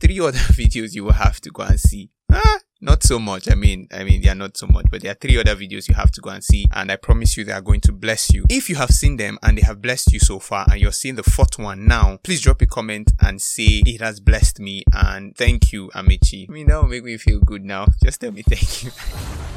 three other videos you will have to go and see. Ah, not so much. I mean, I mean, they are not so much, but there are three other videos you have to go and see, and I promise you they are going to bless you. If you have seen them and they have blessed you so far, and you're seeing the fourth one now, please drop a comment and say it has blessed me, and thank you, Amechi. I mean, that will make me feel good now. Just tell me thank you.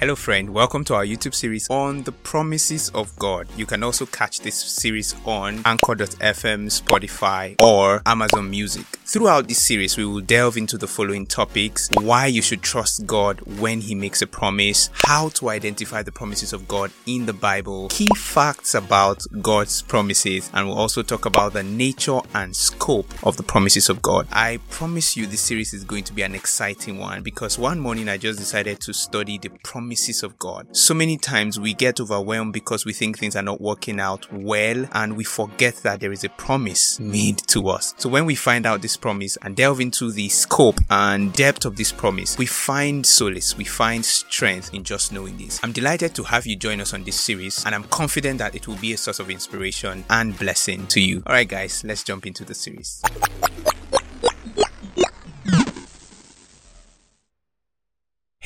Hello, friend. Welcome to our YouTube series on the promises of God. You can also catch this series on Anchor.fm, Spotify, or Amazon Music. Throughout this series, we will delve into the following topics why you should trust God when He makes a promise, how to identify the promises of God in the Bible, key facts about God's promises, and we'll also talk about the nature and scope of the promises of God. I promise you, this series is going to be an exciting one because one morning I just decided to study the promises promises of God. So many times we get overwhelmed because we think things are not working out well and we forget that there is a promise made to us. So when we find out this promise and delve into the scope and depth of this promise, we find solace, we find strength in just knowing this. I'm delighted to have you join us on this series and I'm confident that it will be a source of inspiration and blessing to you. Alright guys, let's jump into the series.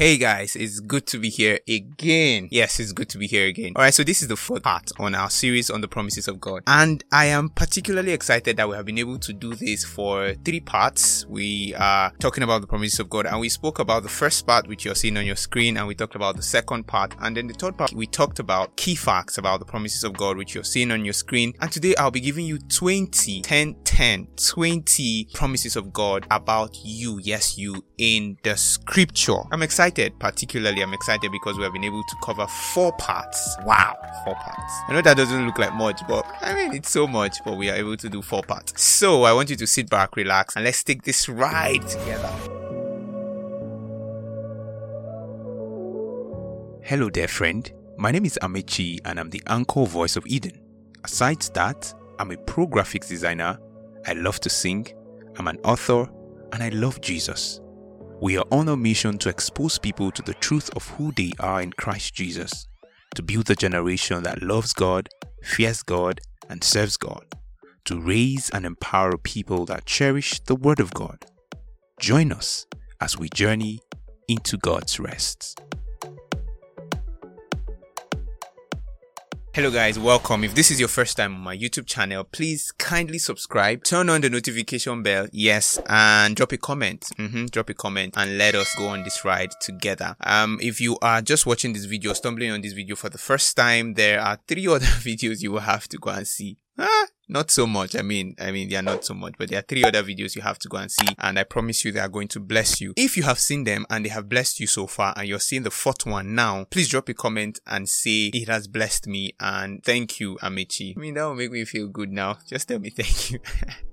Hey guys, it's good to be here again. Yes, it's good to be here again. Alright, so this is the fourth part on our series on the promises of God. And I am particularly excited that we have been able to do this for three parts. We are talking about the promises of God and we spoke about the first part, which you're seeing on your screen, and we talked about the second part. And then the third part, we talked about key facts about the promises of God, which you're seeing on your screen. And today I'll be giving you 20, 10, 10, 20 promises of God about you, yes, you, in the scripture. I'm excited excited, particularly I'm excited because we have been able to cover four parts. Wow, four parts. I know that doesn't look like much, but I mean, it's so much, but we are able to do four parts. So I want you to sit back, relax, and let's take this ride together. Hello there, friend. My name is Amechi, and I'm the anchor voice of Eden. Aside that, I'm a pro graphics designer, I love to sing, I'm an author, and I love Jesus. We are on a mission to expose people to the truth of who they are in Christ Jesus, to build a generation that loves God, fears God, and serves God, to raise and empower people that cherish the Word of God. Join us as we journey into God's rest. Hello guys, welcome. If this is your first time on my YouTube channel, please kindly subscribe, turn on the notification bell, yes, and drop a comment. Mm-hmm, drop a comment and let us go on this ride together. Um, if you are just watching this video, stumbling on this video for the first time, there are three other videos you will have to go and see. Ah, not so much. I mean, I mean, they are not so much, but there are three other videos you have to go and see, and I promise you they are going to bless you. If you have seen them and they have blessed you so far, and you're seeing the fourth one now, please drop a comment and say it has blessed me, and thank you, Amechi. I mean, that will make me feel good now. Just tell me thank you.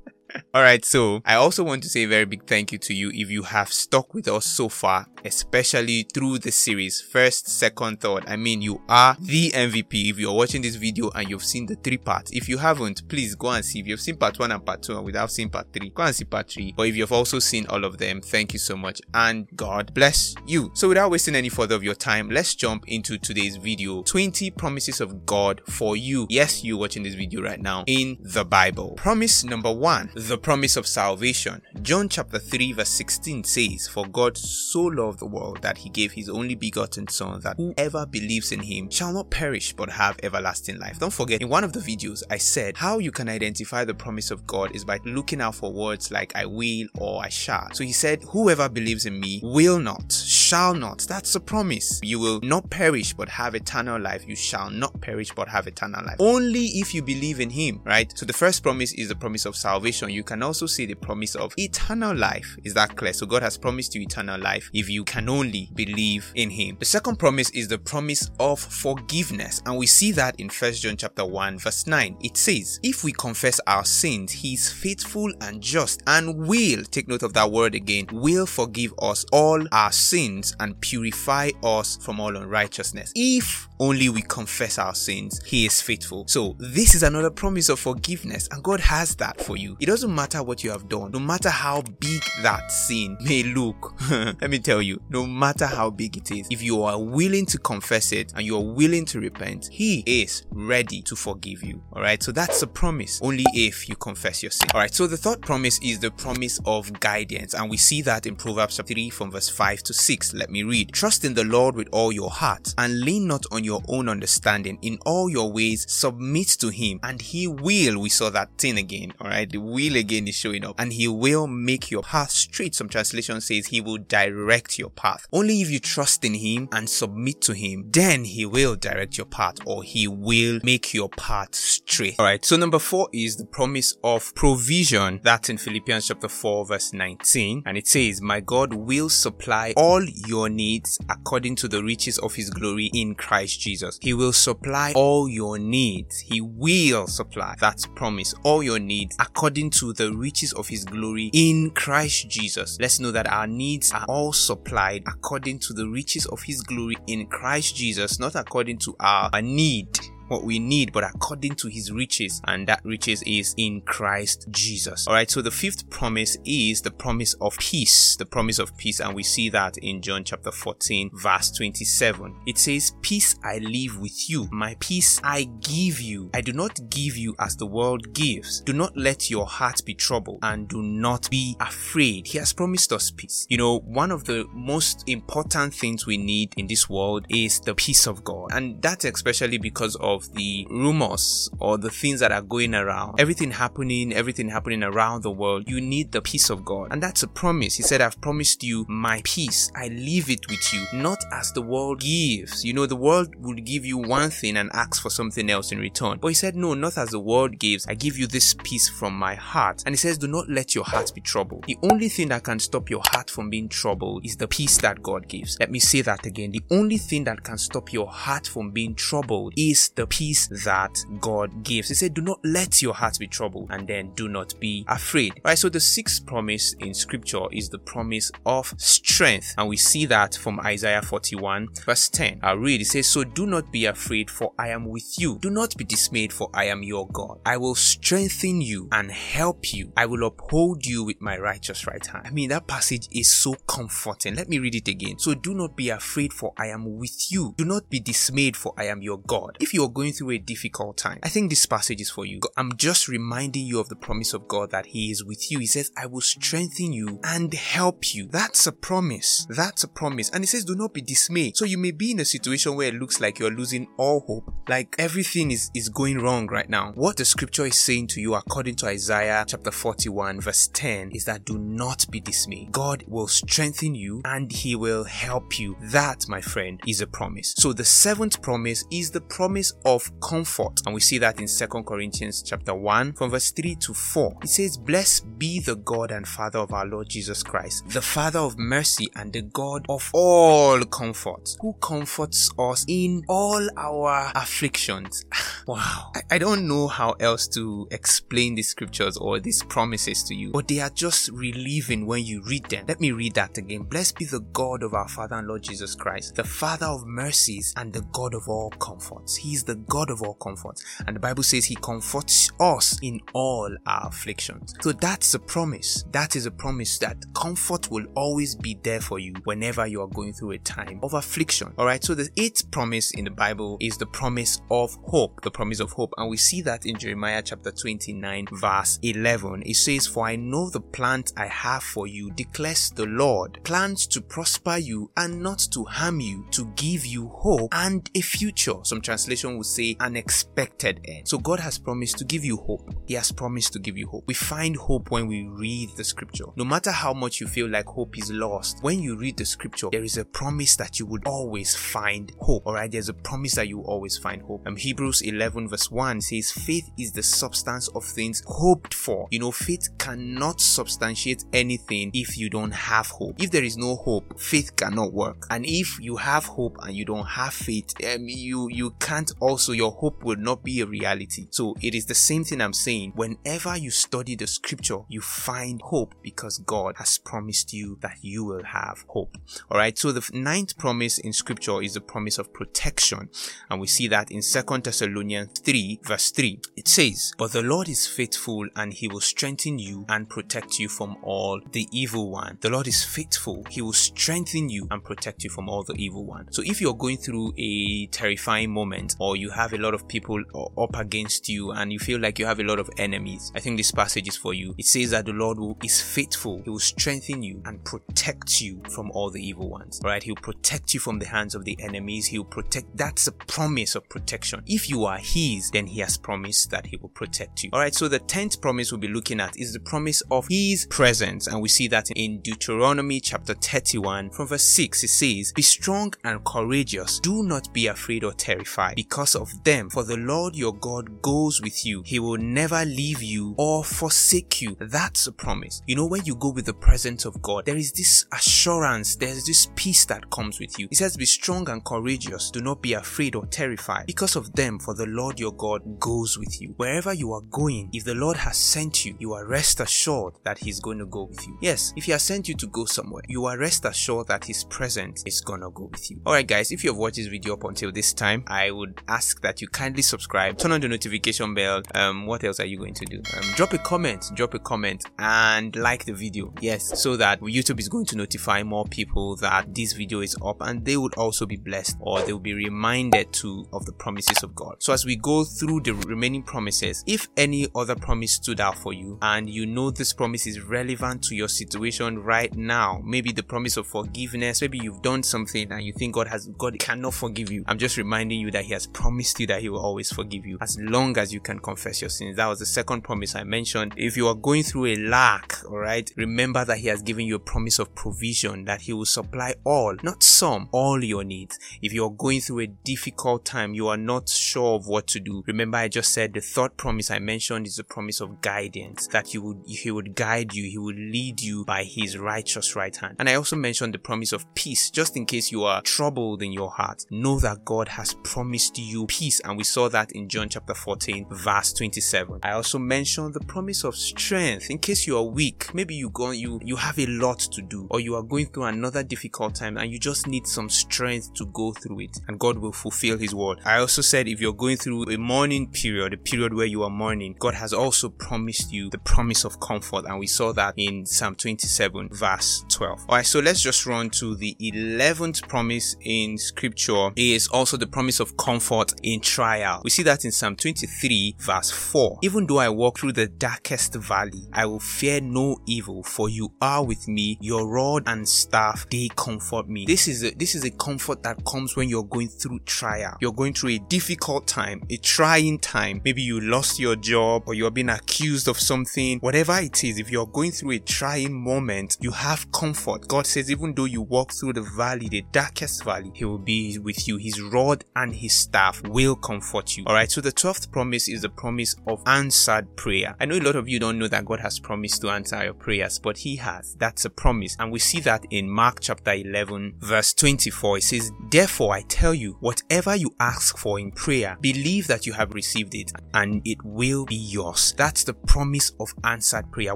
All right, so I also want to say a very big thank you to you if you have stuck with us so far, especially through the series, first, second, third. I mean, you are the MVP if you're watching this video and you've seen the three parts. If you haven't, please go and see. If you've seen part one and part two and without seeing part three, go and see part three. But if you've also seen all of them, thank you so much and God bless you. So without wasting any further of your time, let's jump into today's video 20 promises of God for you. Yes, you're watching this video right now in the Bible. Promise number one the promise of salvation. John chapter 3 verse 16 says, For God so loved the world that he gave his only begotten son that whoever believes in him shall not perish but have everlasting life. Don't forget, in one of the videos I said how you can identify the promise of God is by looking out for words like I will or I shall. So he said, whoever believes in me will not, shall not. That's a promise. You will not perish but have eternal life. You shall not perish but have eternal life. Only if you believe in him, right? So the first promise is the promise of salvation you can also see the promise of eternal life. Is that clear? So God has promised you eternal life if you can only believe in him. The second promise is the promise of forgiveness, and we see that in First John chapter 1 verse 9. It says, "If we confess our sins, he is faithful and just and will take note of that word again, will forgive us all our sins and purify us from all unrighteousness." If only we confess our sins, He is faithful. So, this is another promise of forgiveness, and God has that for you. It doesn't matter what you have done, no matter how big that sin may look. Let me tell you, no matter how big it is, if you are willing to confess it and you are willing to repent, He is ready to forgive you. All right, so that's a promise only if you confess your sin. All right, so the third promise is the promise of guidance, and we see that in Proverbs chapter 3 from verse 5 to 6. Let me read Trust in the Lord with all your heart and lean not on your own understanding. In all your ways, submit to Him, and He will. We saw that thing again. All right, the will again is showing up, and He will make your path straight. Some translation says He will direct your path. Only if you trust in Him and submit to Him, then He will direct your path, or He will make your path straight. All right, so number four is the promise of provision. That's in Philippians chapter 4, verse 19, and it says, My God will supply all your needs according to the riches of His glory in Christ Jesus. He will supply all your needs. He will supply. That's promise. All your needs according to the riches of His glory in Christ Jesus. Let's know that our needs are all supplied according to the riches of His glory in Christ Jesus, not according to our need what we need, but according to his riches, and that riches is in Christ Jesus. All right, so the fifth promise is the promise of peace, the promise of peace, and we see that in John chapter 14, verse 27. It says, Peace I leave with you, my peace I give you. I do not give you as the world gives. Do not let your heart be troubled, and do not be afraid. He has promised us peace. You know, one of the most important things we need in this world is the peace of God, and that's especially because of of the rumors or the things that are going around, everything happening, everything happening around the world, you need the peace of God. And that's a promise. He said, I've promised you my peace. I leave it with you, not as the world gives. You know, the world would give you one thing and ask for something else in return. But he said, No, not as the world gives. I give you this peace from my heart. And he says, Do not let your heart be troubled. The only thing that can stop your heart from being troubled is the peace that God gives. Let me say that again. The only thing that can stop your heart from being troubled is the peace that God gives. He said, Do not let your heart be troubled, and then do not be afraid. Right, so the sixth promise in scripture is the promise of strength, and we see that from Isaiah 41, verse 10. I read, it says, So do not be afraid, for I am with you. Do not be dismayed, for I am your God. I will strengthen you and help you. I will uphold you with my righteous right hand. I mean, that passage is so comforting. Let me read it again. So do not be afraid, for I am with you. Do not be dismayed, for I am your God. If you are going through a difficult time, I think this passage is for you. I'm just reminding you of the promise of God that He is with you. He says, I will strengthen you and help you. That's a promise. That's a promise. And He says, do not be dismayed. So you may be in a situation where it looks like you're losing all hope, like everything is, is going wrong right now. What the scripture is saying to you, according to Isaiah chapter 41, verse 10, is that do not be dismayed. God will strengthen you and He will help you. That, my friend, is a promise. So the seventh promise is the promise of comfort. And we see that in Second Corinthians chapter 1 from verse 3 to 4. It says, Blessed be the God and Father of our Lord Jesus Christ, the Father of mercy and the God of all comfort, who comforts us in all our afflictions. wow. I, I don't know how else to explain these scriptures or these promises to you, but they are just relieving when you read them. Let me read that again. Blessed be the God of our Father and Lord Jesus Christ, the Father of mercies and the God of all comforts. He is the God of all comforts. And the Bible says he comforts us in all our afflictions. So that's a promise. That is a promise that comfort will always be there for you whenever you are going through a time of affliction. Alright, so the eighth promise in the Bible is the promise of hope. The promise of hope. And we see that in Jeremiah chapter 29, verse 11. It says, For I know the plans I have for you, declares the Lord. Plans to prosper you and not to harm you, to give you hope and a future. Some translation would say unexpected end. So God has promised to give you hope. He has promised to give you hope. We find hope when we read the scripture. No matter how much you feel like hope is lost, when you read the scripture, there is a promise that you would always find hope. Alright, there's a promise that you always find hope. Um, Hebrews 11 verse 1 says, Faith is the substance of things hoped for. You know, faith cannot substantiate anything if you don't have hope. If there is no hope, faith cannot work. And if you have hope and you don't have faith, um, you you can't also your hope will not be a reality. So it is the same thing I'm saying. Whenever you study the scripture, you find hope because God has promised you that you will have hope. All right. So the ninth promise in scripture is the promise of protection. And we see that in Second Thessalonians 3 verse 3. It says, But the Lord is faithful and he will strengthen you and protect you from all the evil one. The Lord is faithful. He will strengthen you and protect you from all the evil one. So if you're going through a terrifying moment or you have a lot of people up against you and you feel like you have a lot of enemies, I think this passage is for you. It says that the Lord will, is faithful. He will strengthen you and protect you from all the evil ones. Right? He'll protect you from the hands of the enemies. He'll protect. That's a promise of protection. If you are His, then He has promised that He will protect you. All right. So the tenth promise we'll be looking at is the promise of His presence, and we see that in Deuteronomy chapter 31 from verse 6. It says, "Be strong and courageous. Do not be afraid or terrified because of them, for the Lord your God goes with you. He will never leave you or forsake you." That's a promise. You know, when you go with the presence of God, there is this assurance, there's this peace that comes with you. He says, Be strong and courageous. Do not be afraid or terrified because of them, for the Lord your God goes with you. Wherever you are going, if the Lord has sent you, you are rest assured that He's going to go with you. Yes, if He has sent you to go somewhere, you are rest assured that His presence is going to go with you. Alright, guys, if you have watched this video up until this time, I would ask that you kindly subscribe, turn on the notification bell. Um, what else are you going to do? Um, drop a comment, drop a comment, and like the video. Yes, so that YouTube is going to notify more people that this video is up and they would also be blessed or they will be reminded to of the promises of God. So as we go through the remaining promises, if any other promise stood out for you and you know this promise is relevant to your situation right now, maybe the promise of forgiveness, maybe you've done something and you think God has God cannot forgive you. I'm just reminding you that He has promised you that He will always forgive you as long as you can confess your sins. That was the second promise I mentioned. If you are going through a lack, all right, remember that He has given you a promise of provision that He will supply all, not some, all your needs. If you're going through a difficult time, you are not sure of what to do. Remember, I just said the third promise I mentioned is the promise of guidance that He would He would guide you, He would lead you by His righteous right hand. And I also mentioned the promise of peace, just in case you are troubled in your heart. Know that God has promised you peace, and we saw that in John chapter 14, verse 27. I also mentioned the promise of strength in case you are weak. Maybe you go you you have a lot to do, or you are going through another difficult time and you just need some strength to go through it, and God will fulfill His word. I also said if you're going through a mourning period, a period where you are mourning, God has also promised you the promise of comfort, and we saw that in Psalm 27, verse 12. Alright, so let's just run to the 11th promise in scripture is also the promise of comfort in trial. We see that in Psalm 23, verse 4. Even though I walk through the darkest valley, I will fear no evil, for you are with me, your rod and staff, they comfort me. This is a, this is a comfort that comes when you're going through trial. You're going through a difficult time, a trying time. Maybe you lost your job or you're being accused of something. Whatever it is, if you're going through a trying moment, you have comfort. God says, even though you walk through the valley, the darkest valley, He will be with you. His rod and His staff will comfort you. Alright, so the 12th promise is the promise of answered prayer. I know a lot of you don't know that God has promised to answer your prayers, but He has. That's a promise. And we see that in Mark chapter 11, verse 24. It says, Therefore I tell you, whatever you ask for in prayer, believe that you have received it and it will be yours. That's the promise of answered prayer.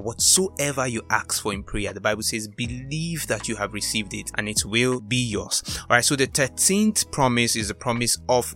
Whatsoever you ask for in prayer, the Bible says, believe that you have received it and it will be yours. Alright, so the 13th promise is the promise of.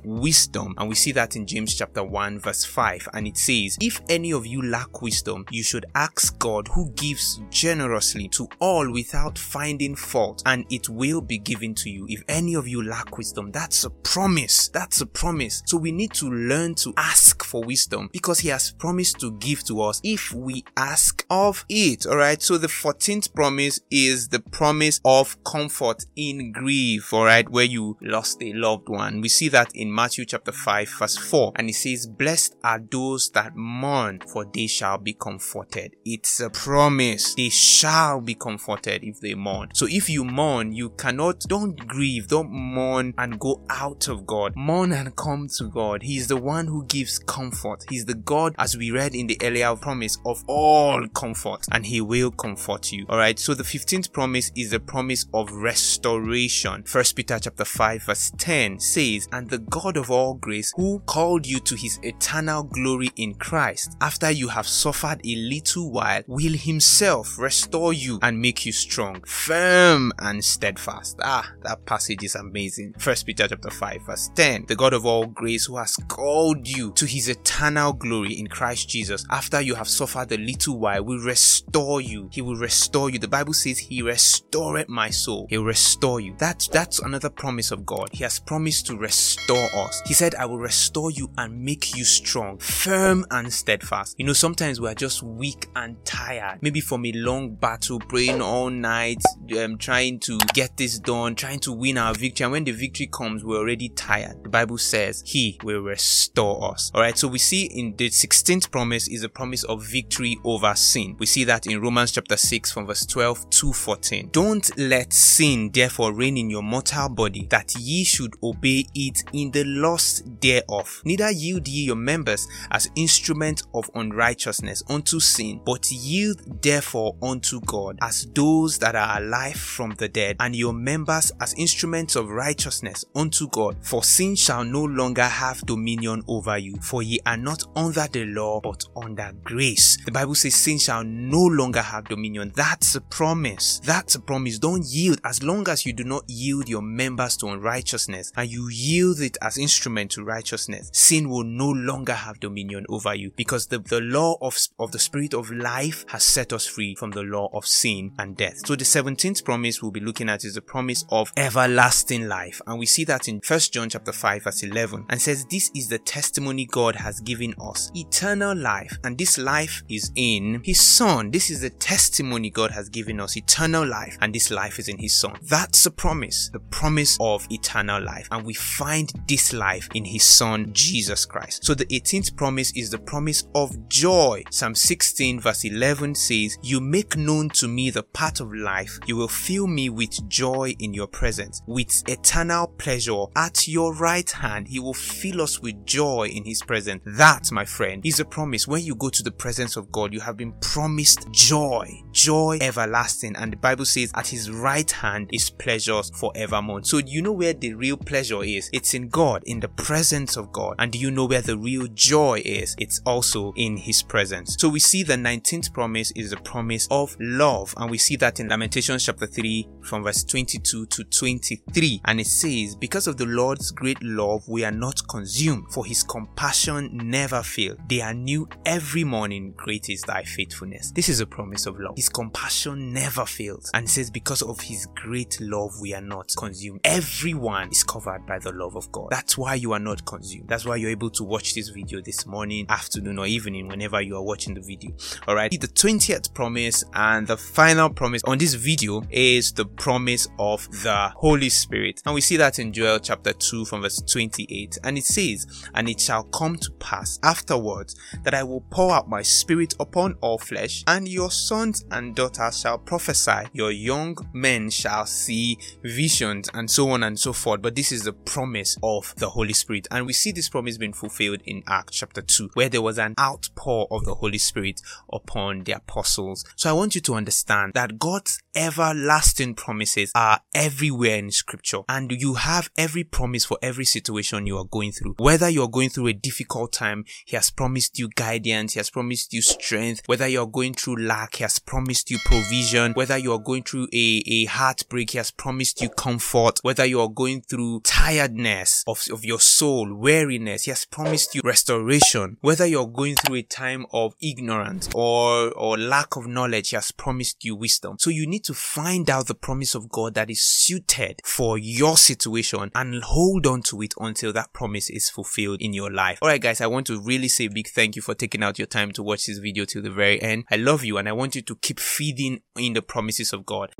And we see that in James chapter 1, verse 5. And it says, If any of you lack wisdom, you should ask God who gives generously to all without finding fault, and it will be given to you. If any of you lack wisdom, that's a promise. That's a promise. So we need to learn to ask for wisdom because He has promised to give to us if we ask of it. Alright, so the 14th promise is the promise of comfort in grief. Alright, where you lost a loved one. We see that in Matthew chapter 5, verse 4, and it says, Blessed are those that mourn, for they shall be comforted. It's a promise. They shall be comforted if they mourn. So if you mourn, you cannot, don't grieve, don't mourn and go out of God. Mourn and come to God. He is the one who gives comfort. He's the God, as we read in the earlier promise, of all comfort, and He will comfort you. Alright, so the 15th promise is the promise of restoration. First Peter chapter 5, verse 10 says, And the God of of all grace, who called you to his eternal glory in Christ, after you have suffered a little while, will himself restore you and make you strong, firm and steadfast. Ah, that passage is amazing. First Peter chapter 5, verse 10. The God of all grace who has called you to his eternal glory in Christ Jesus, after you have suffered a little while, will restore you. He will restore you. The Bible says he restored my soul. He'll restore you. That's that's another promise of God. He has promised to restore us. He said, I will restore you and make you strong, firm and steadfast. You know, sometimes we are just weak and tired. Maybe from a long battle, praying all night, um, trying to get this done, trying to win our victory. And when the victory comes, we're already tired. The Bible says he will restore us. All right. So we see in the 16th promise is a promise of victory over sin. We see that in Romans chapter 6 from verse 12 to 14. Don't let sin therefore reign in your mortal body that ye should obey it in the lust thereof. Neither yield ye your members as instruments of unrighteousness unto sin, but yield therefore unto God as those that are alive from the dead, and your members as instruments of righteousness unto God. For sin shall no longer have dominion over you, for ye are not under the law, but under grace. The Bible says sin shall no longer have dominion. That's a promise. That's a promise. Don't yield as long as you do not yield your members to unrighteousness and you yield it as instrument to righteousness. Sin will no longer have dominion over you because the, the law of, of the spirit of life has set us free from the law of sin and death. So the 17th promise we'll be looking at is the promise of everlasting life. And we see that in 1 John chapter 5 verse 11 and says this is the testimony God has given us, eternal life. And this life is in his son. This is the testimony God has given us, eternal life. And this life is in his son. That's a promise, the promise of eternal life. And we find this life in his son, Jesus Christ. So the 18th promise is the promise of joy. Psalm 16 verse 11 says, You make known to me the path of life. You will fill me with joy in your presence, with eternal pleasure at your right hand. He will fill us with joy in his presence. That, my friend, is a promise. When you go to the presence of God, you have been promised joy, joy everlasting. And the Bible says, At his right hand is pleasures forevermore. So you know where the real pleasure is? It's in God, in the presence of God. And do you know where the real joy is? It's also in his presence. So we see the 19th promise is the promise of love. And we see that in Lamentations chapter 3 from verse 22 to 23. And it says, Because of the Lord's great love, we are not consumed, for his compassion never fails. They are new every morning. Great is thy faithfulness. This is a promise of love. His compassion never fails. And it says, Because of his great love, we are not consumed. Everyone is covered by the love of God. That's why you are not consumed. That's why you're able to watch this video this morning, afternoon, or evening, whenever you are watching the video. Alright, the 20th promise and the final promise on this video is the promise of the Holy Spirit. And we see that in Joel chapter 2 from verse 28. And it says, And it shall come to pass afterwards that I will pour out my spirit upon all flesh, and your sons and daughters shall prophesy, your young men shall see visions, and so on and so forth. But this is the promise of the Holy Spirit. And we see this promise being fulfilled in Acts chapter 2, where there was an outpour of the Holy Spirit upon the apostles. So I want you to understand that God's everlasting promises are everywhere in scripture and you have every promise for every situation you are going through. Whether you're going through a difficult time, He has promised you guidance, He has promised you strength. Whether you're going through lack, He has promised you provision. Whether you're going through a, a heartbreak, He has promised you comfort. Whether you're going through tiredness of, of your soul, weariness, He has promised you restoration. Whether you're going through a time of ignorance or, or lack of knowledge, He has promised you wisdom. So you need to find out the promise of God that is suited for your situation and hold on to it until that promise is fulfilled in your life. Alright guys, I want to really say big thank you for taking out your time to watch this video till the very end. I love you and I want you to keep feeding in the promises of God.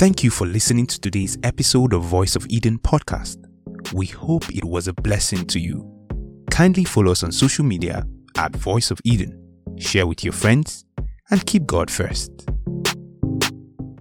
Thank you for listening to today's episode of Voice of Eden podcast. We hope it was a blessing to you. Kindly follow us on social media at Voice of Eden, share with your friends, and keep God first.